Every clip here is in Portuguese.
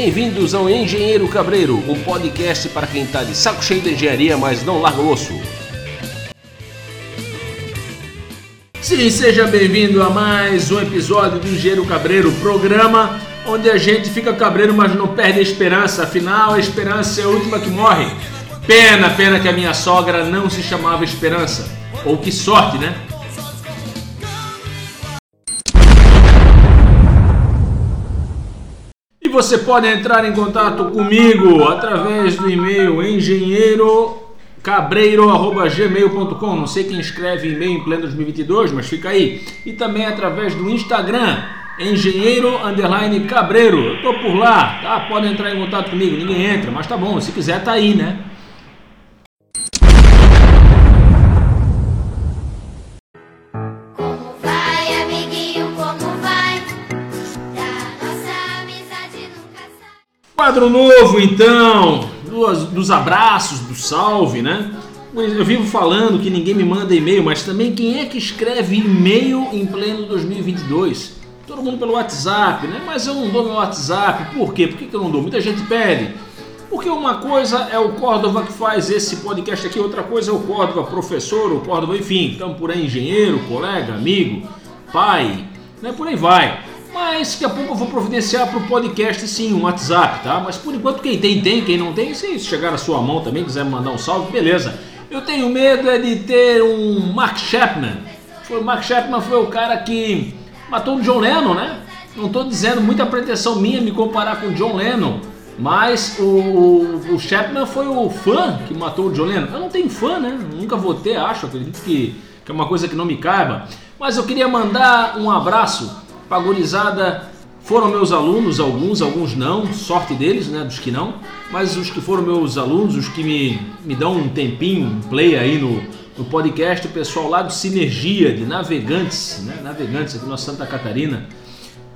Bem-vindos ao Engenheiro Cabreiro, um podcast para quem está de saco cheio de engenharia, mas não larga o osso. Sim, seja bem-vindo a mais um episódio do Engenheiro Cabreiro, programa onde a gente fica cabreiro, mas não perde a esperança. Afinal, a esperança é a última que morre. Pena, pena que a minha sogra não se chamava Esperança. Ou que sorte, né? Você pode entrar em contato comigo através do e-mail engenheirocabreiro.gmail.com Não sei quem escreve e-mail em pleno 2022, mas fica aí. E também através do Instagram, engenheiro underline cabreiro. Eu tô por lá, tá? Pode entrar em contato comigo. Ninguém entra, mas tá bom. Se quiser, tá aí, né? Quadro novo, então, dos, dos abraços, do salve, né? Eu vivo falando que ninguém me manda e-mail, mas também quem é que escreve e-mail em pleno 2022? Todo mundo pelo WhatsApp, né? Mas eu não dou meu WhatsApp. Por quê? Por que, eu não dou? Muita gente pede. Porque uma coisa é o Córdova que faz esse podcast aqui, outra coisa é o Córdova professor, o Córdova, enfim, então por aí engenheiro, colega, amigo, pai, né? Por aí vai. Mas daqui a pouco eu vou providenciar para o podcast sim, um WhatsApp, tá? Mas por enquanto quem tem, tem, quem não tem, se chegar na sua mão também, quiser mandar um salve, beleza. Eu tenho medo é de ter um Mark Chapman. Foi, o Mark Chapman foi o cara que matou o John Lennon, né? Não estou dizendo muita pretensão minha me comparar com o John Lennon, mas o, o, o Chapman foi o fã que matou o John Lennon. Eu não tenho fã, né? Nunca vou ter, acho, acredito que, que é uma coisa que não me caiba. Mas eu queria mandar um abraço para a gurizada. Foram meus alunos, alguns, alguns não, sorte deles, né, dos que não, mas os que foram meus alunos, os que me, me dão um tempinho, um play aí no, no podcast, o pessoal lá do Sinergia, de Navegantes, né, Navegantes aqui na Santa Catarina.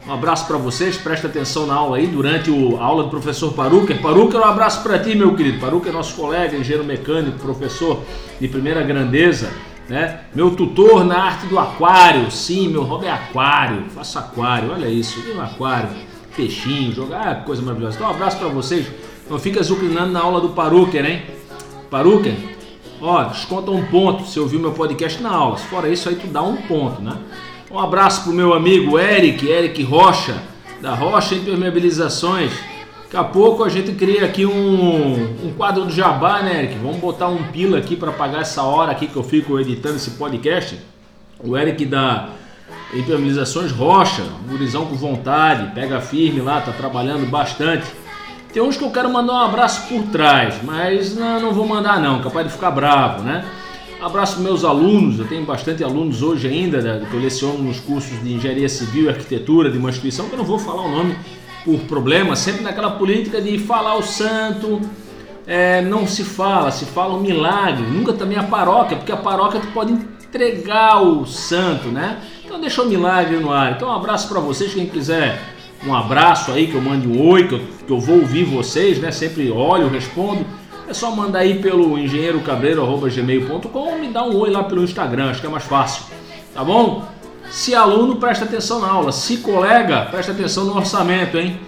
Um abraço para vocês, presta atenção na aula aí, durante o, a aula do professor Paruca. Paruca, um abraço para ti, meu querido. Paruca é nosso colega, engenheiro mecânico, professor de primeira grandeza, né? Meu tutor na arte do aquário, sim, meu hobby é aquário, faço aquário, olha isso, um aquário, peixinho, jogar, ah, coisa maravilhosa. Então, um abraço para vocês. Não fica zucrinando na aula do Paruca, hein? Paruca, ó, desconta um ponto se ouvir meu podcast na aula. Fora isso, aí tu dá um ponto, né? Um abraço pro meu amigo Eric, Eric Rocha, da Rocha Impermeabilizações. Daqui a pouco a gente cria aqui um, um quadro do Jabá, né, Eric? Vamos botar um pila aqui para pagar essa hora aqui que eu fico editando esse podcast. O Eric da Impermeabilizações Rocha, gurizão com vontade, pega firme lá, tá trabalhando bastante. Tem uns que eu quero mandar um abraço por trás, mas não, não vou mandar não, capaz de ficar bravo, né? Abraço meus alunos, eu tenho bastante alunos hoje ainda, né, que eu leciono nos cursos de Engenharia Civil e Arquitetura de uma instituição que eu não vou falar o nome por problema, sempre naquela política de falar o santo, é, não se fala, se fala um milagre, nunca também a paróquia, porque a paróquia tu pode entregar o santo, né? Então deixa o milagre no ar. Então um abraço para vocês, quem quiser um abraço aí, que eu mande um oi, que eu, que eu vou ouvir vocês, né? Sempre olho, respondo. É só mandar aí pelo engenheirocabreiro.gmail.com me dá um oi lá pelo Instagram, acho que é mais fácil. Tá bom? Se aluno, presta atenção na aula. Se colega, presta atenção no orçamento, hein?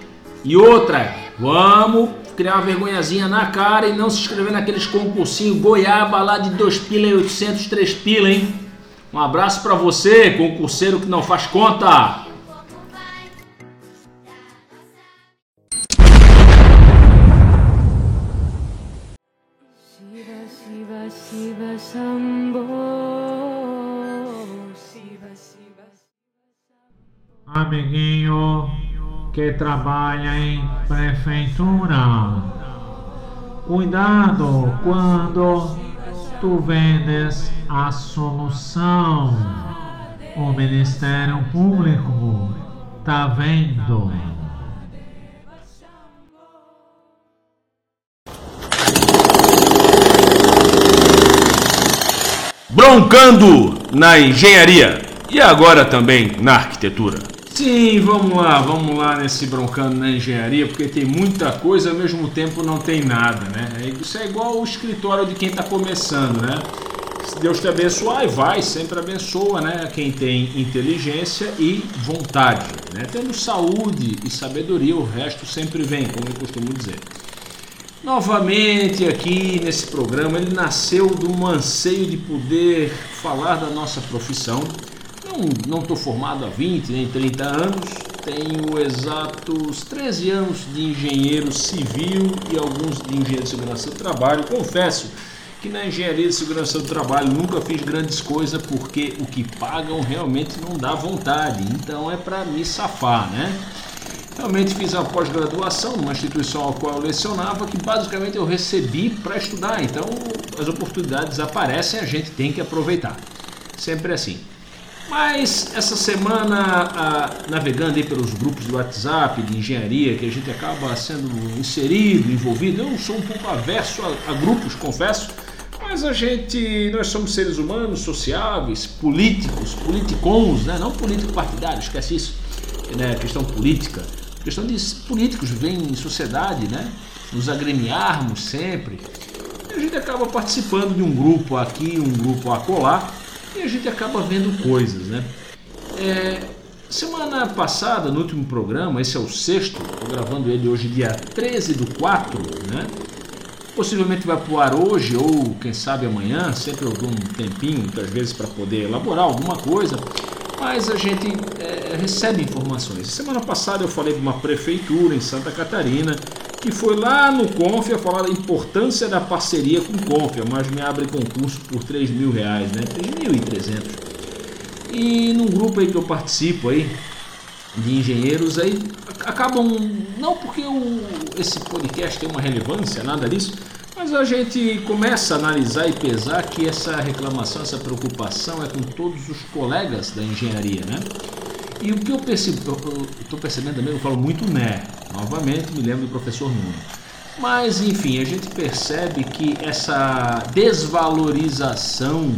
E outra, vamos criar uma vergonhazinha na cara e não se inscrever naqueles concursinhos goiaba lá de 2 pila e 800, 3 pila, hein? Um abraço pra você, concurseiro que não faz conta. Que trabalha em prefeitura. Cuidado quando tu vendes a solução. O Ministério Público tá vendo. Broncando na engenharia e agora também na arquitetura. Sim, vamos lá, vamos lá nesse broncando na engenharia, porque tem muita coisa ao mesmo tempo não tem nada, né? Isso é igual o escritório de quem está começando, né? se Deus te abençoar e vai, sempre abençoa, né? Quem tem inteligência e vontade, né? Tendo saúde e sabedoria, o resto sempre vem, como eu costumo dizer. Novamente aqui nesse programa, ele nasceu de um anseio de poder falar da nossa profissão. Não estou formado há 20 nem 30 anos, tenho exatos 13 anos de engenheiro civil e alguns de engenheiro de segurança do trabalho. Confesso que na engenharia de segurança do trabalho nunca fiz grandes coisas porque o que pagam realmente não dá vontade, então é para me safar, né? Realmente fiz a pós-graduação numa instituição ao qual eu lecionava, que basicamente eu recebi para estudar. Então as oportunidades aparecem, a gente tem que aproveitar. Sempre assim. Mas essa semana, navegando aí pelos grupos do WhatsApp de engenharia, que a gente acaba sendo inserido, envolvido, eu sou um pouco averso a, grupos, confesso, mas a gente, nós somos seres humanos, sociáveis, políticos, politicons, né? não político partidário, esquece isso, né? questão política questão de políticos viver em sociedade, né? Nos agremiarmos sempre. E a gente acaba participando de um grupo aqui, um grupo acolá, e a gente acaba vendo coisas, né? É, semana passada, no último programa, esse é o sexto, estou gravando ele hoje dia 13 do 4, né? Possivelmente vai pro ar hoje ou quem sabe amanhã, sempre dou um tempinho, muitas vezes, para poder elaborar alguma coisa mas a gente é, recebe informações. Semana passada eu falei de uma prefeitura em Santa Catarina que foi lá no Confia falar da importância da parceria com o Confia, mas me abre concurso por 3 mil reais, né? 3.300. E num grupo aí que eu participo aí, de engenheiros aí, acabam, não porque o, esse podcast tem uma relevância, nada disso, mas a gente começa a analisar e pesar que essa reclamação, essa preocupação é com todos os colegas da engenharia, né? E o que eu percebo, estou percebendo também, eu falo muito né, novamente me lembro do professor Nuno. Mas enfim, a gente percebe que essa desvalorização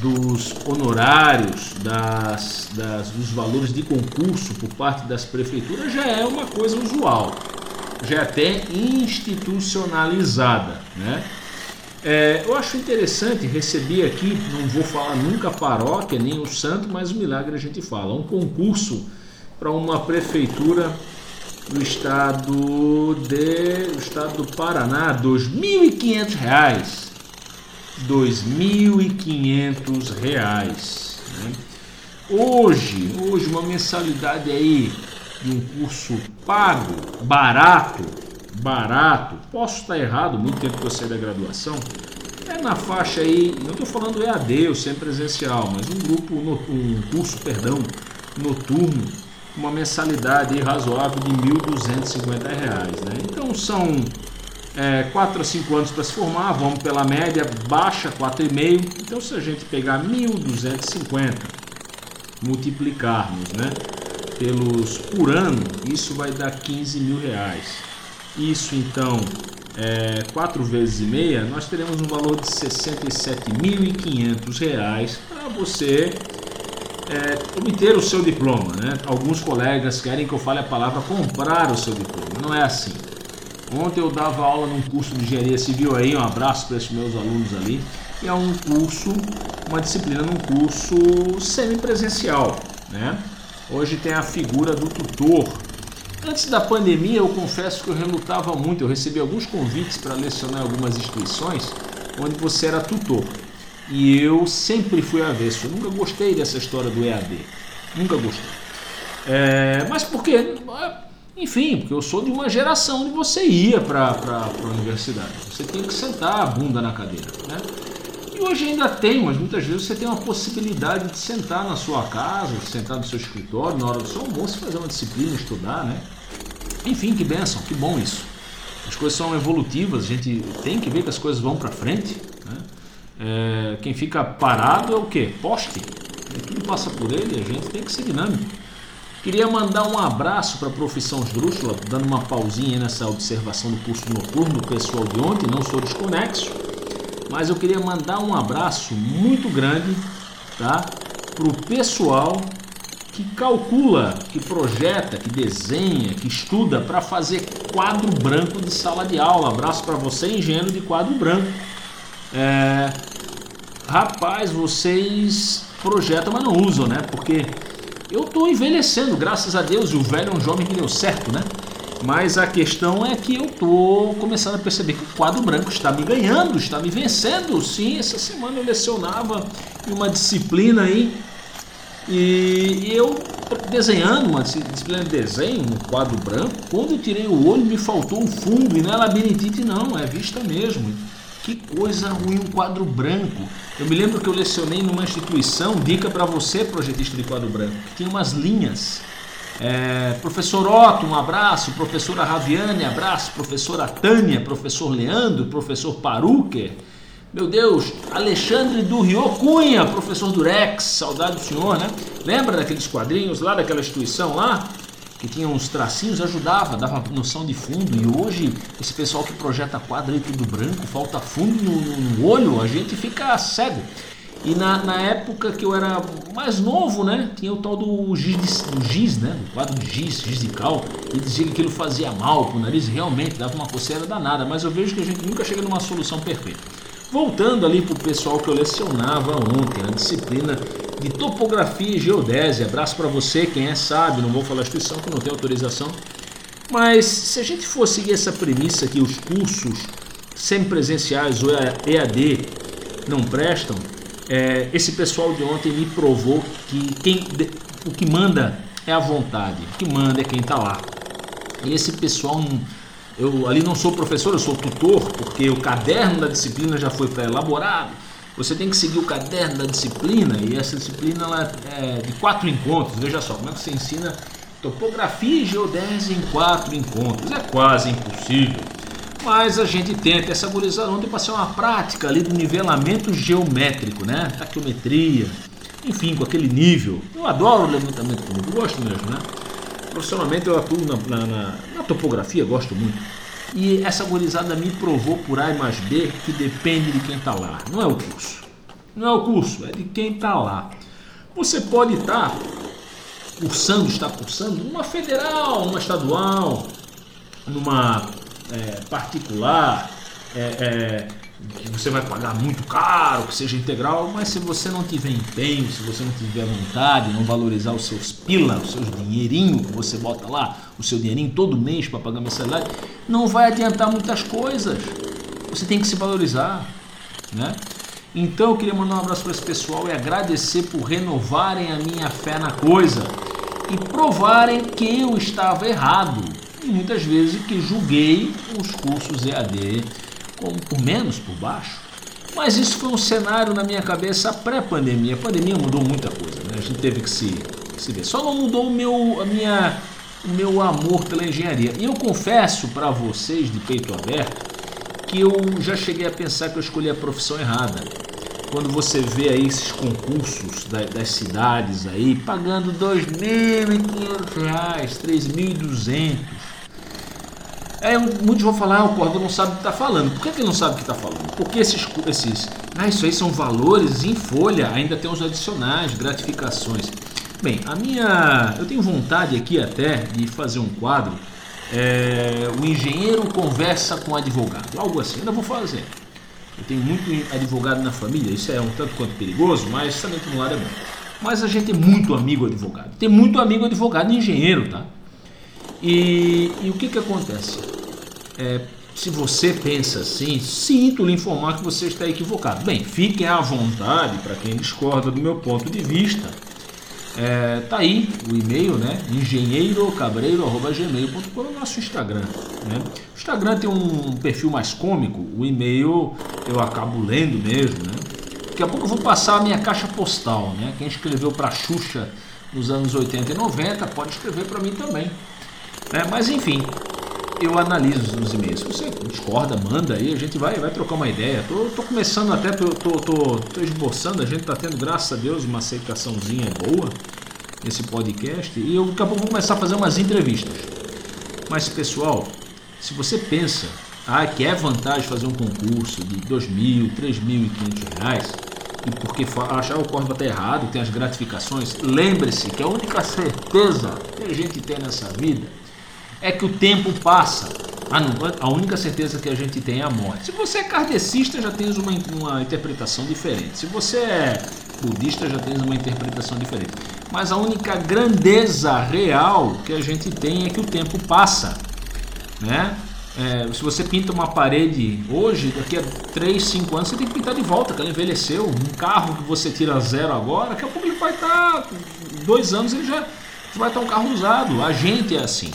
dos honorários, das, das, dos valores de concurso por parte das prefeituras já é uma coisa usual já é até institucionalizada. Né? É, eu acho interessante receber aqui, não vou falar nunca a paróquia nem o santo, mas o milagre a gente fala. Um concurso para uma prefeitura do estado de do estado do Paraná, R$ 2.500. R$ 2.500. Né? Hoje, hoje uma mensalidade aí de um curso pago, barato, barato, posso estar errado, muito tempo que eu saí da graduação, é na faixa aí, não estou falando EAD ou sem presencial, mas um grupo, um curso, perdão, noturno, uma mensalidade razoável de R$ 1.250. Né? Então são é, 4 a 5 anos para se formar, vamos pela média, baixa 4,5. Então se a gente pegar 1.250, multiplicarmos, né? pelos por ano, isso vai dar 15 mil reais. Isso então, é, 4 vezes e meia, nós teremos um valor de 67.500 reais para você é, obter o seu diploma. Né? Alguns colegas querem que eu fale a palavra comprar o seu diploma. Não é assim. Ontem eu dava aula num curso de engenharia civil aí, um abraço para esses meus alunos ali. E é um curso, uma disciplina num curso semipresencial, né? Hoje tem a figura do tutor. Antes da pandemia, eu confesso que eu relutava muito. Eu recebi alguns convites para lecionar em algumas instituições onde você era tutor. E eu sempre fui avesso. Eu nunca gostei dessa história do EAD. Nunca gostei. É, mas por quê? Enfim, porque eu sou de uma geração onde você ia para a universidade. Você tinha que sentar a bunda na cadeira. Né? E hoje ainda tem, mas muitas vezes você tem uma possibilidade de sentar na sua casa, sentar no seu escritório, na hora do seu almoço, fazer uma disciplina, estudar, né? Enfim, que benção, que bom isso. As coisas são evolutivas, a gente tem que ver que as coisas vão para frente. Né? É, quem fica parado é o quê? Poste. Tudo passa por ele, a gente tem que ser dinâmico. Queria mandar um abraço para a profissão esdrúxula, dando uma pausinha nessa observação do curso noturno do pessoal de ontem, não sou desconexo mas eu queria mandar um abraço muito grande tá, para o pessoal que calcula, que projeta, que desenha, que estuda para fazer quadro branco de sala de aula. Abraço para você, engenheiro de quadro branco. É, rapaz, vocês projetam, mas não usam, né? Porque eu tô envelhecendo, graças a Deus, e o velho é um jovem que deu certo, né? Mas a questão é que eu tô começando a perceber que o quadro branco está me ganhando, está me vencendo. Sim, essa semana eu lecionava em uma disciplina aí e eu desenhando uma disciplina de desenho, um quadro branco, quando eu tirei o olho me faltou um fundo e não é labirintite não, é vista mesmo. Que coisa ruim um quadro branco. Eu me lembro que eu lecionei numa instituição, dica para você, projetista de quadro branco, que tinha umas linhas. É, professor Otto, um abraço. Professora Raviane, abraço. Professora Tânia, professor Leandro, professor Paruker. Meu Deus, Alexandre do Rio Cunha, professor Durex, saudade do senhor, né? Lembra daqueles quadrinhos lá daquela instituição lá? Que tinha uns tracinhos, ajudava, dava noção de fundo. E hoje, esse pessoal que projeta quadro aí tudo branco, falta fundo no, no, olho, a gente fica cego. E na, na, época que eu era mais novo, né? Tinha o tal do giz, do giz né? O quadro de giz, giz de cal. E dizia que aquilo fazia mal pro nariz, realmente dava uma coceira danada. Mas eu vejo que a gente nunca chega numa solução perfeita. Voltando ali pro pessoal que eu lecionava ontem, a disciplina de topografia e geodésia. Abraço para você, quem é sabe, não vou falar a instituição que não tem autorização. Mas se a gente for seguir essa premissa que os cursos semipresenciais ou EAD não prestam, é, esse pessoal de ontem me provou que quem, o que manda é a vontade, o que manda é quem está lá. E esse pessoal, eu ali não sou professor, eu sou tutor, porque o caderno da disciplina já foi pré-elaborado. Você tem que seguir o caderno da disciplina e essa disciplina ela é de quatro encontros. Veja só, como é que você ensina topografia e geodésia em quatro encontros? É quase impossível. Mas a gente tenta essa gurizada ontem passar uma prática ali do nivelamento geométrico, né? Taquiometria, enfim, com aquele nível. Eu adoro o levantamento público, gosto mesmo, né? Profissionalmente eu atuo na, na, na, na topografia, gosto muito. E essa gurizada me provou por A mais B que depende de quem está lá. Não é o curso. Não é o curso, é de quem está lá. Você pode estar tá cursando, está cursando numa federal, numa estadual, numa é, particular, é, é, que você vai pagar muito caro, que seja integral, mas se você não tiver empenho, se você não tiver vontade, não valorizar os seus pila, os seus dinheirinho que você bota lá, o seu dinheirinho todo mês para pagar mensalidade, não vai adiantar muitas coisas. Você tem que se valorizar, né? Então eu queria mandar um abraço para esse pessoal e agradecer por renovarem a minha fé na coisa e provarem que eu estava errado e muitas vezes que julguei os cursos EAD por menos por baixo. Mas isso foi um cenário na minha cabeça pré-pandemia. A pandemia mudou muita coisa, né? A gente teve que se, se ver. Só não mudou o meu, a minha, o meu amor pela engenharia. E eu confesso para vocês, de peito aberto, que eu já cheguei a pensar que eu escolhi a profissão errada. Quando você vê aí esses concursos das, das cidades aí, pagando R$ 2.500, R$ 3.200, é, muitos vão falar, ah, o Córdoba não sabe o que está falando. Por que, que ele não sabe o que está falando? Porque esses, esses. Ah, isso aí são valores em folha, ainda tem os adicionais, gratificações. Bem, a minha. Eu tenho vontade aqui até de fazer um quadro. É, o engenheiro conversa com o advogado. Algo assim, ainda vou fazer. Eu tenho muito advogado na família, isso é um tanto quanto perigoso, mas também por um lado é bom. Mas a gente tem muito amigo advogado. Tem muito amigo advogado e engenheiro, tá? E, e, o que, que acontece? É, se você pensa assim, sinto lhe informar que você está equivocado. Bem, fiquem à vontade para quem discorda do meu ponto de vista. É, tá aí o e-mail, né? engenheirocabreiro.gmail.com o nosso Instagram. Né? O Instagram tem um perfil mais cômico, o e-mail eu acabo lendo mesmo, né? Daqui a pouco eu vou passar a minha caixa postal, né? Quem escreveu para Xuxa nos anos 80 e 90 pode escrever para mim também. Né? Mas enfim, eu analiso os e-mails. Se você discorda, manda aí, a gente vai, vai trocar uma ideia. Tô, tô começando até, tô, tô, tô, esboçando, a gente tá tendo, graças a Deus, uma aceitaçãozinha boa nesse podcast. E eu daqui a pouco vou começar a fazer umas entrevistas. Mas pessoal, se você pensa ah, que é vantagem fazer um concurso de R$ 2.000, 3.500 reais, e porque achar o Córdoba está errado, tem as gratificações, lembre-se que a única certeza que a gente tem nessa vida é que o tempo passa. Não, a única certeza que a gente tem é a morte. Se você é kardecista, já tens uma, uma interpretação diferente. Se você é budista, já tens uma interpretação diferente. Mas a única grandeza real que a gente tem é que o tempo passa. Né? É, se você pinta uma parede hoje, daqui a 3, 5 anos, você tem que pintar de volta, que ela envelheceu. Um carro que você tira zero agora, daqui a ele vai estar. dois anos ele já vai estar um carro usado. A gente é assim.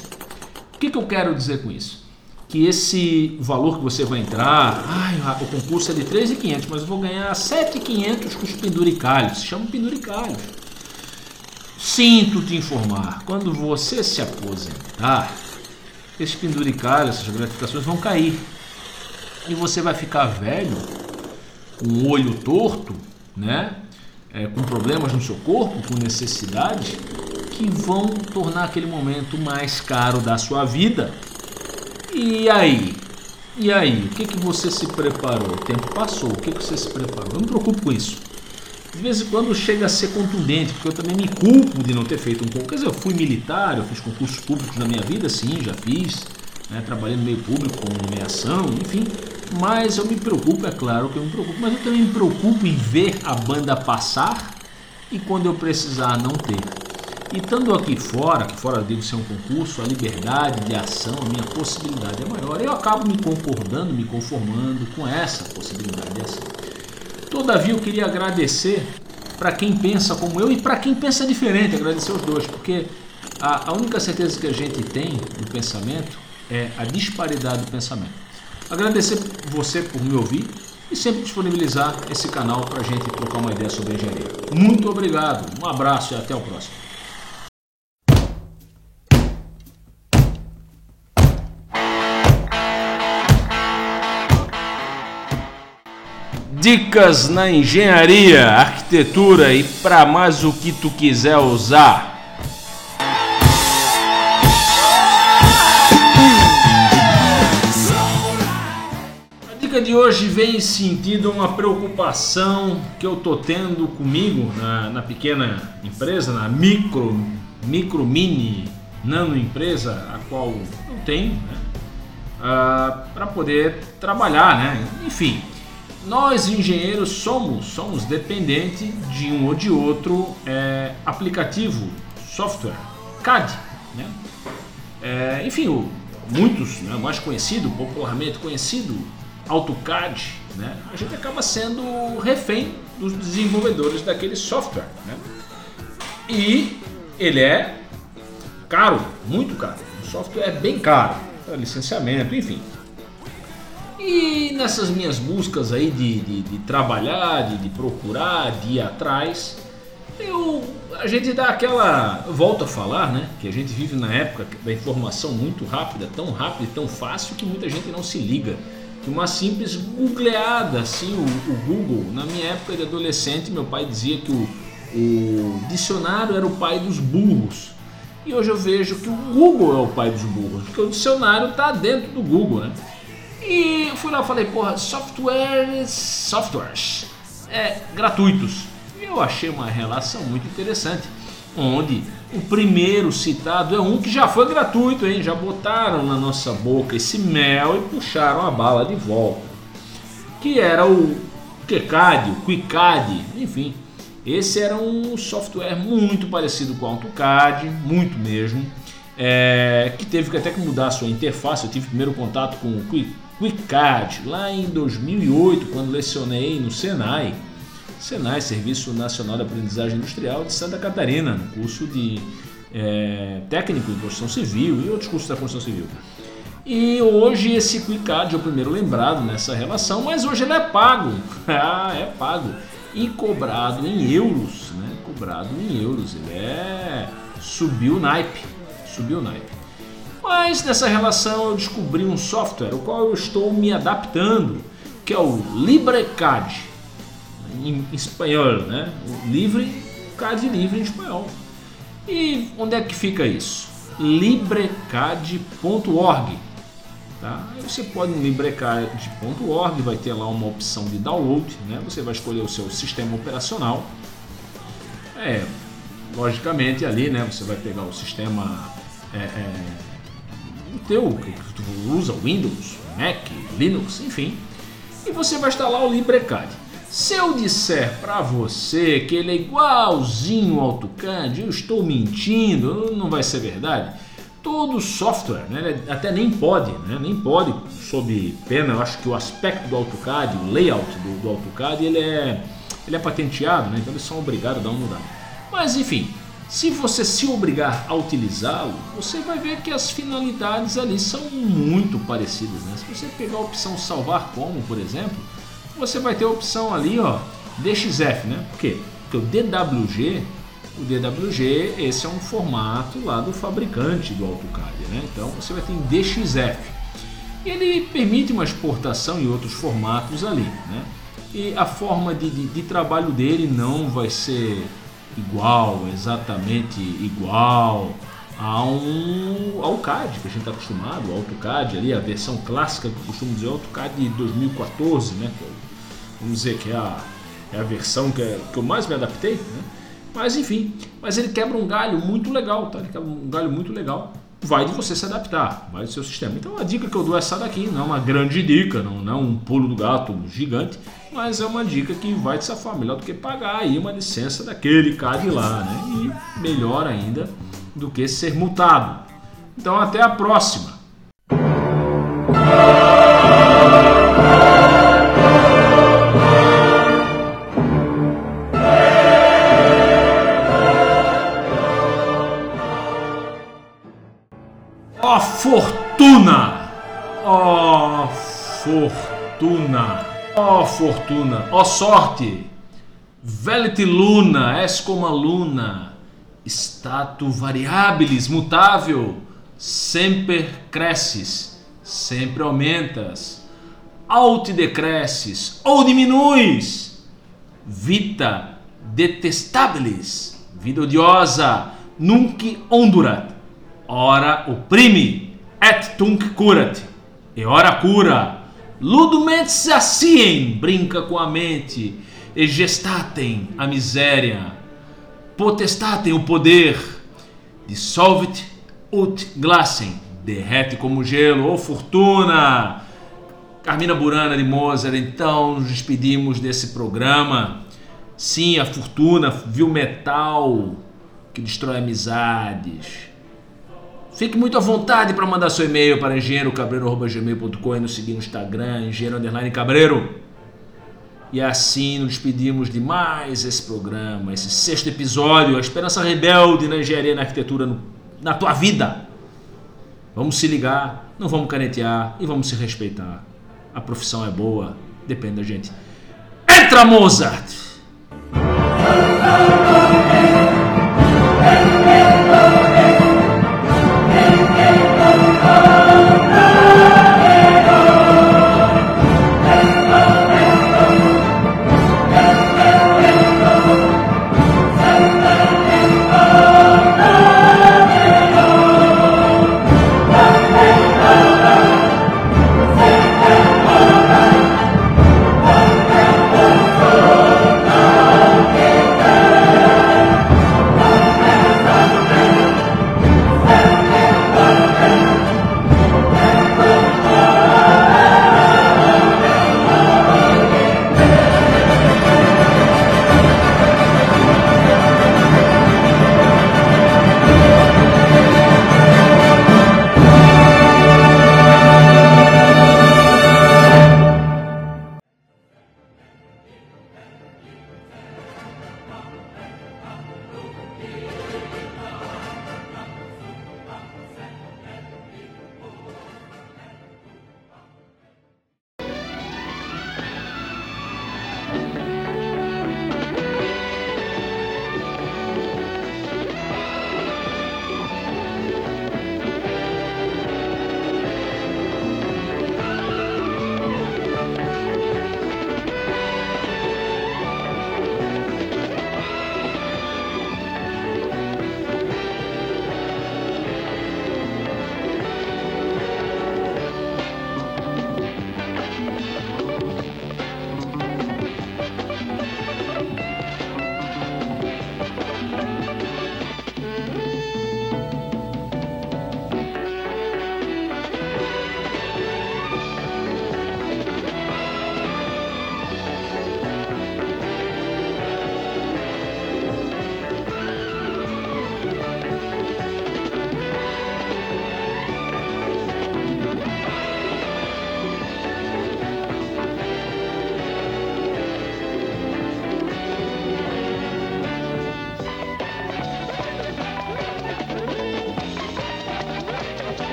O que, que eu quero dizer com isso? Que esse valor que você vai entrar, ai, o concurso é de 3.500, mas eu vou ganhar 7.500 com os penduricalhos. Se chama penduricalhos. Sinto te informar, quando você se aposentar, esses penduricalhos, essas gratificações vão cair. E você vai ficar velho, com o olho torto, né? É, com problemas no seu corpo, com necessidades, que vão tornar aquele momento mais caro da sua vida. E aí? E aí? O que, que você se preparou? O tempo passou. O que, que você se preparou? Eu não me preocupo com isso. De vez em quando chega a ser contundente, porque eu também me culpo de não ter feito um concurso. Quer dizer, eu fui militar, eu fiz concursos públicos na minha vida, sim, já fiz. Né? Trabalhei no meio público com nomeação, enfim. Mas eu me preocupo, é claro que eu me preocupo, mas eu também me preocupo em ver a banda passar e quando eu precisar não ter. E estando aqui fora, fora devo ser um concurso, a liberdade de ação, a minha possibilidade é maior. Eu acabo me concordando, me conformando com essa possibilidade de ação. Todavia, eu queria agradecer para quem pensa como eu e para quem pensa diferente, agradecer os dois, porque a, a única certeza que a gente tem no pensamento é a disparidade do pensamento. Agradecer você por me ouvir e sempre disponibilizar esse canal para a gente trocar uma ideia sobre engenharia. Muito obrigado, um abraço e até o próximo. Dicas na engenharia, arquitetura e para mais o que tu quiser usar. A dica de hoje vem sentido uma preocupação que eu tô tendo comigo na, na pequena empresa, na micro, micro mini nano empresa a qual eu tenho, né? Ah, para poder trabalhar, né? Enfim, nós engenheiros somos, somos dependentes de um ou de outro é, aplicativo, software, CAD. Né? É, enfim, o, muitos, né, mais conhecido, popularmente conhecido, AutoCAD, né? a gente acaba sendo refém dos desenvolvedores daquele software. Né? E ele é caro, muito caro. O software é bem caro, licenciamento, enfim. E nessas minhas buscas aí de, de, de trabalhar, de, de, procurar, de ir atrás, eu, a gente dá aquela. volta a falar, né? Que a gente vive na época da informação muito rápida, tão rápida e tão fácil que muita gente não se liga. Que uma simples googleada, assim, o, o Google, na minha época de adolescente, meu pai dizia que o, o dicionário era o pai dos burros. E hoje eu vejo que o Google é o pai dos burros, porque o dicionário está dentro do Google, né? E eu fui lá e falei, porra, softwares, softwares é, gratuitos. E eu achei uma relação muito interessante, onde o primeiro citado é um que já foi gratuito, hein? Já botaram na nossa boca esse mel e puxaram a bala de volta. Que era o QCAD, o QuickCAD, enfim. Esse era um software muito parecido com o AutoCAD, muito mesmo, é, que teve até que mudar a sua interface. Eu tive primeiro contato com o QuickCAD lá em 2008, quando lecionei no Senai, Senai, Serviço Nacional de Aprendizagem Industrial de Santa Catarina, no curso de é, técnico em construção civil e outros cursos da construção civil. E hoje esse QuickCAD é o primeiro lembrado nessa relação, mas hoje ele é pago. ah, é pago e cobrado em euros, né? Cobrado em euros. Ele é subiu o naipe, subiu o naipe. Mas nessa relação eu descobri um software o qual eu estou me adaptando, que é o LibreCAD, em espanhol, né? O livre, CAD livre em espanhol. E onde é que fica isso? librecad.org Tá? Aí você pode no librecard.org, vai ter lá uma opção de download, né? você vai escolher o seu sistema operacional. É, logicamente ali né, você vai pegar o sistema é, é, o teu, que tu usa Windows, Mac, Linux, enfim, e você vai instalar o LibreCAD. Se eu disser para você que ele é igualzinho ao AutoCAD, eu estou mentindo, não vai ser verdade. Todo software, né, até nem pode, né, nem pode, sob pena, eu acho que o aspecto do AutoCAD, o layout do, do AutoCAD, ele é, ele é patenteado, né, então eles são obrigados a dar uma mudada. Mas enfim, se você se obrigar a utilizá-lo, você vai ver que as finalidades ali são muito parecidas. Né? Se você pegar a opção salvar como, por exemplo, você vai ter a opção ali, ó, DXF, né? Por quê? Porque o DWG, o DWG, esse é um formato lá do fabricante do AutoCAD, né? Então você vai ter em DXF. Ele permite uma exportação em outros formatos ali, né? E a forma de, de, de trabalho dele não vai ser igual, exatamente igual a um, ao que a gente está acostumado, o AutoCAD ali, a versão clássica que eu costumo dizer, AutoCAD de 2014, né? Que, vamos dizer que é a, é a versão que, é, que eu mais me adaptei, né? Mas enfim, mas ele quebra um galho muito legal, tá? Ele quebra um galho muito legal. Vai de você se adaptar, vai do seu sistema. Então a dica que eu dou é essa daqui, não é uma grande dica, não, não é um pulo do gato gigante, mas é uma dica que vai te safar melhor do que pagar aí uma licença daquele CAD lá, né? E melhor ainda do que ser multado. Então até a próxima. Ó fortuna! Ó oh, fortuna! Ó oh, fortuna! Ó oh, sorte! Velit luna, es como a luna, statu variabilis, mutável, sempre cresces, sempre aumentas, aut decresces ou diminuis, vita detestabilis, vida odiosa, nunc ondurat, ora opprime, et tunc curat, e ora cura, ludument saciem, brinca com a mente, e gestatem a miséria, potestatem o poder, dissolvit ut glassem, derrete como gelo, ou fortuna. Carmina Burana de Mozart, então nos despedimos desse programa. Sim, a fortuna viu metal que destrói amizades. Fique muito à vontade para mandar seu e-mail para engenheirocabreiro.gmail.com e nos seguir no Instagram, engenheiro underline cabreiro. E assim nos despedimos de mais esse programa, esse sexto episódio, a esperança rebelde na engenharia e na arquitetura no, na tua vida. Vamos se ligar, não vamos canetear e vamos se respeitar. A profissão é boa, depende da gente. Entra, Mozart!